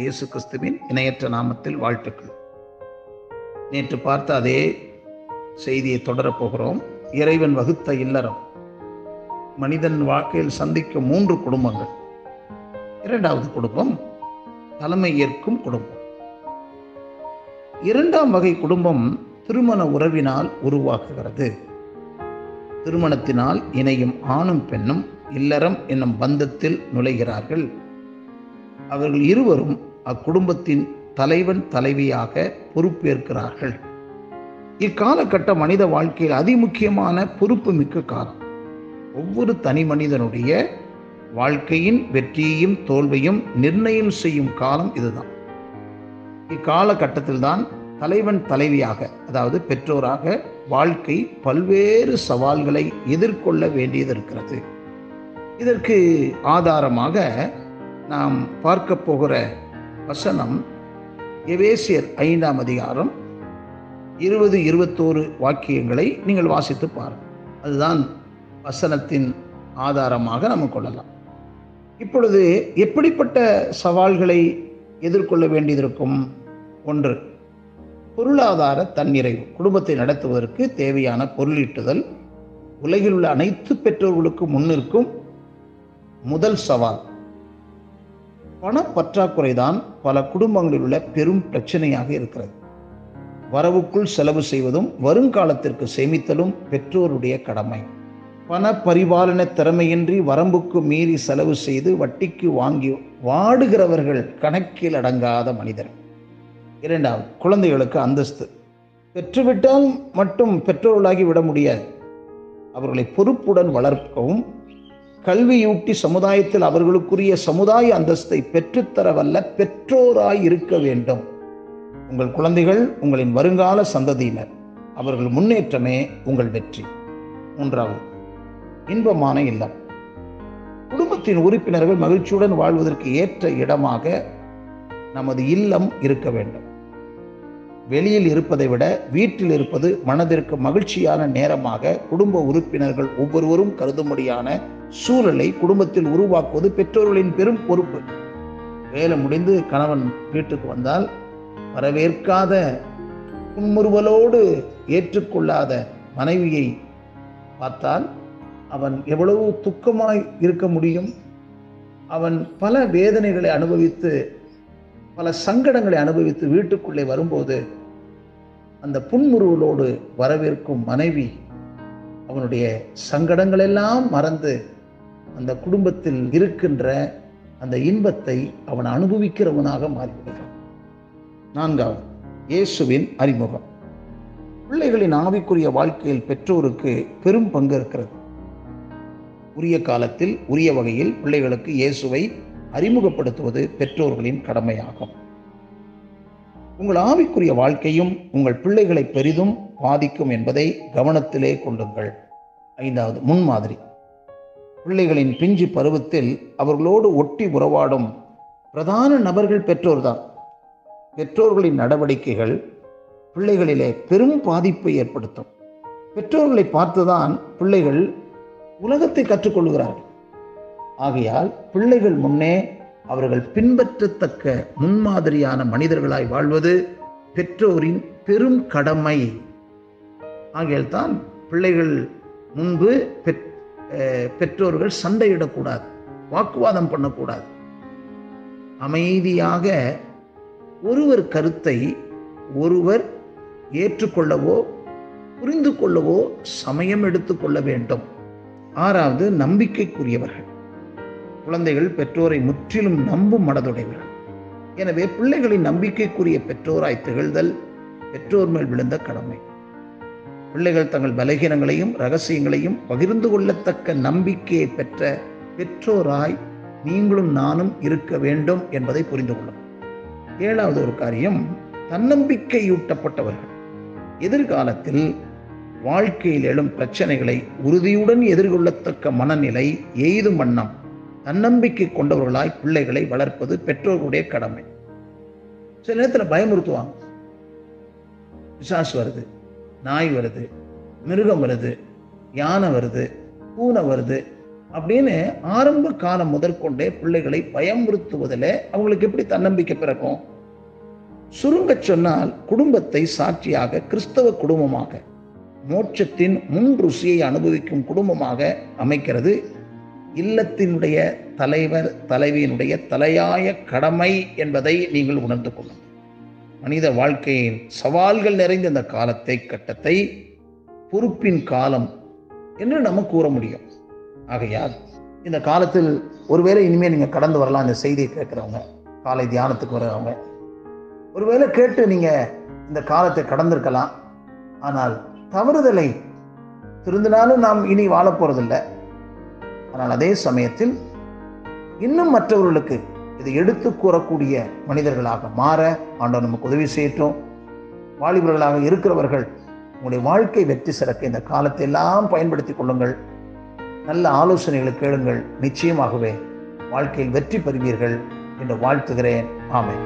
ஆண்டவராகிய இயேசு கிறிஸ்துவின் இணையற்ற நாமத்தில் வாழ்த்துக்கள். நேற்று பார்த்த அதே செய்தியை தொடரப்போகிறோம் இறைவன் வகுத்த இல்லறம். மனிதன் வாழ்க்கையில் சந்திக்கும் மூன்று குடும்பங்கள். இரண்டாவது குடும்பம் தலைமை ஏற்கும் குடும்பம். இரண்டாம் வகை குடும்பம் திருமண உறவினால் உருவாக்குகிறது. திருமணத்தினால் இணையும் ஆணும் பெண்ணும் இல்லறம் என்னும் பந்தத்தில் நுழைகிறார்கள். அவர்கள் இருவரும் அக்குடும்பத்தின் தலைவன் தலைவியாக பொறுப்பேற்கிறார்கள். இக்காலகட்ட மனித வாழ்க்கையில் அதிமுக்கியமான பொறுப்பு மிக்க காலம். ஒவ்வொரு தனி மனிதனுடைய வாழ்க்கையின் வெற்றியையும் தோல்வையும் நிர்ணயம் செய்யும் காலம் இதுதான். இக்காலகட்டத்தில் தான் தலைவன் தலைவியாக அதாவது பெற்றோராக வாழ்க்கை பல்வேறு சவால்களை எதிர்கொள்ள வேண்டியது இருக்கிறது இதற்கு ஆதாரமாக நாம் பார்க்க போகிற வசனம் எவேசியர் ஐந்தாம் அதிகாரம் இருபது இருபத்தோரு வாக்கியங்களை நீங்கள் வாசித்து பாருங்கள். அதுதான் வசனத்தின் ஆதாரமாக நம்ம கொள்ளலாம். இப்பொழுது எப்படிப்பட்ட சவால்களை எதிர்கொள்ள வேண்டியதிருக்கும் ஒன்று பொருளாதார தன்னிறைவு. குடும்பத்தை நடத்துவதற்கு தேவையான பொருளீட்டுதல். உலகில் உள்ள அனைத்து பெற்றோர்களுக்கு முன்னிற்கும் முதல் சவால் பணப்பற்றாக்குறை தான் பல குடும்பங்களில் உள்ள பெரும் பிரச்சனையாக இருக்கிறது. வரவுக்குள் செலவு செய்வதும் வருங்காலத்திற்கு சேமித்தலும் பெற்றோருடைய கடமை. பண பரிபாலன திறமையின்றி வரம்புக்கு மீறி செலவு செய்து வட்டிக்கு வாங்கி வாடுகிறவர்கள் கணக்கில் அடங்காத மனிதர். இரண்டாவது குழந்தைகளுக்கு அந்தஸ்து. பெற்றுவிட்டால் மட்டும் பெற்றோர்களாகி விட முடியாது. அவர்களை பொறுப்புடன் வளர்க்கவும் கல்வியூட்டி சமுதாயத்தில் அவர்களுக்குரிய சமுதாய அந்தஸ்தை பெற்றுத்தரவல்ல பெற்றோராய் இருக்க வேண்டும். உங்கள் குழந்தைகள் உங்களின் வருங்கால சந்ததியினர். அவர்கள் முன்னேற்றமே உங்கள் வெற்றி. மூன்றாவது இன்பமான இல்லம். குடும்பத்தின் உறுப்பினர்கள் மகிழ்ச்சியுடன் வாழ்வதற்கு ஏற்ற இடமாக நமது இல்லம் இருக்க வேண்டும். வெளியில் இருப்பதை விட வீட்டில் இருப்பது மனதிற்கு மகிழ்ச்சியான நேரமாக குடும்ப உறுப்பினர்கள் ஒவ்வொருவரும் கருதும்படியான சூழலை குடும்பத்தில் உருவாக்குவது பெற்றோர்களின் பெரும் பொறுப்பு. வேலை முடிந்து கணவன் வீட்டுக்கு வந்தால் வரவேற்காத புன்முறுவலோடு ஏற்றுக்கொள்ளாத மனைவியை பார்த்தால் அவன் எவ்வளவு துக்கமாய் இருக்க முடியும்? அவன் பல வேதனைகளை அனுபவித்து பல சங்கடங்களை அனுபவித்து வீட்டுக்குள்ளே வரும்போது அந்த புன்முருவலோடு வரவேற்கும் மனைவி அவனுடைய சங்கடங்களெல்லாம் மறந்து அந்த குடும்பத்தில் இருக்கின்ற அந்த இன்பத்தை அவன் அனுபவிக்கிறவனாக மாறிவிடுகிறான். நான்காவது இயேசுவின் அறிமுகம். பிள்ளைகளின் ஆவிக்குரிய வாழ்க்கையில் பெற்றோருக்கு பெரும் பங்கு இருக்கிறது. உரிய காலத்தில் உரிய வகையில் பிள்ளைகளுக்கு இயேசுவை அறிமுகப்படுத்துவது பெற்றோர்களின் கடமையாகும். உங்கள் ஆவிக்குரிய வாழ்க்கையும் உங்கள் பிள்ளைகளை பெரிதும் பாதிக்கும் என்பதை கவனத்திலே கொள்ளுங்கள். ஐந்தாவது முன்மாதிரி. பிள்ளைகளின் பிஞ்சு பருவத்தில் அவர்களோடு ஒட்டி உறவாடும் பிரதான நபர்கள் பெற்றோர்தான். பெற்றோர்களின் நடவடிக்கைகள் பிள்ளைகளிலே பெரும் பாதிப்பை ஏற்படுத்தும். பெற்றோர்களை பார்த்துதான் பிள்ளைகள் உலகத்தை கற்றுக்கொள்கிறார்கள். ஆகையால் பிள்ளைகள் முன்னே அவர்கள் பின்பற்றத்தக்க முன்மாதிரியான மனிதர்களாய் வாழ்வது பெற்றோரின் பெரும் கடமை. ஆகையால் தான் பிள்ளைகள் முன்பு பெற்றோர்கள் சண்டையிடக்கூடாது வாக்குவாதம் பண்ணக்கூடாது. அமைதியாக ஒருவர் கருத்தை ஒருவர் ஏற்றுக்கொள்ளவோ புரிந்து கொள்ளவோ சமயம் எடுத்துக்கொள்ள வேண்டும். ஆறாவது நம்பிக்கைக்குரியவர்கள். குழந்தைகள் பெற்றோரை முற்றிலும் நம்பும் மனதுடையவர்கள். எனவே பிள்ளைகளின் நம்பிக்கைக்குரிய பெற்றோராய் திகழ்தல் பெற்றோர் மேல் விழுந்த கடமை. பிள்ளைகள் தங்கள் பலகீனங்களையும் ரகசியங்களையும் பகிர்ந்து கொள்ளத்தக்க நம்பிக்கையை பெற்ற பெற்றோராய் நீங்களும் நானும் இருக்க வேண்டும் என்பதை புரிந்து கொள்ளும். ஏழாவது ஒரு காரியம் தன்னம்பிக்கையூட்டப்பட்டவர்கள். எதிர்காலத்தில் வாழ்க்கையில் எழும் பிரச்சனைகளை உறுதியுடன் எதிர்கொள்ளத்தக்க மனநிலை எய்தும் வண்ணம் தன்னம்பிக்கை கொண்டவர்களாய் பிள்ளைகளை வளர்ப்பது பெற்றோர்களுடைய கடமை. சில நேரத்தில் பயமுறுத்துவாங்க. பிசாஸ் வருது நாய் வருது மிருகம் வருது யானை வருது பூனை வருது அப்படின்னு ஆரம்ப காலம் முதற்கொண்டே பிள்ளைகளை பயமுறுத்துவதில் அவங்களுக்கு எப்படி தன்னம்பிக்கை பிறக்கும்? சுருங்க சொன்னால் குடும்பத்தை சாட்சியாக கிறிஸ்தவ குடும்பமாக மோட்சத்தின் முன் ருசியை அனுபவிக்கும் குடும்பமாக அமைக்கிறது இல்லத்தினுடைய தலைவர் தலைவியினுடைய தலையாய கடமை என்பதை நீங்கள் உணர்ந்து கொள்ளும் மனித வாழ்க்கையின் சவால்கள் நிறைந்த இந்த காலத்தை கட்டத்தை பொறுப்பின் காலம் என்று நம்ம கூற முடியும். ஆகையால் இந்த காலத்தில் ஒருவேளை இனிமேல் நீங்கள் கடந்து வரலாம் இந்த செய்தியை கேட்குறவங்க காலை தியானத்துக்கு வரவங்க ஒருவேளை கேட்டு நீங்கள் இந்த காலத்தை கடந்திருக்கலாம். ஆனால் தவறுதலை திருந்தினாலும் நாம் இனி வாழப்போறதில்லை. ஆனால் அதே சமயத்தில் இன்னும் மற்றவர்களுக்கு இதை எடுத்து கூறக்கூடிய மனிதர்களாக மாற ஆண்டவர் நமக்கு உதவி செய்யட்டும். வாலிபர்களாக இருக்கிறவர்கள் உங்களுடைய வாழ்க்கை வெற்றி சிறக்க இந்த காலத்தை எல்லாம் பயன்படுத்திக் கொள்ளுங்கள். நல்ல ஆலோசனைகளை கேளுங்கள். நிச்சயமாகவே வாழ்க்கையில் வெற்றி பெறுவீர்கள் என்று வாழ்த்துகிறேன். ஆமை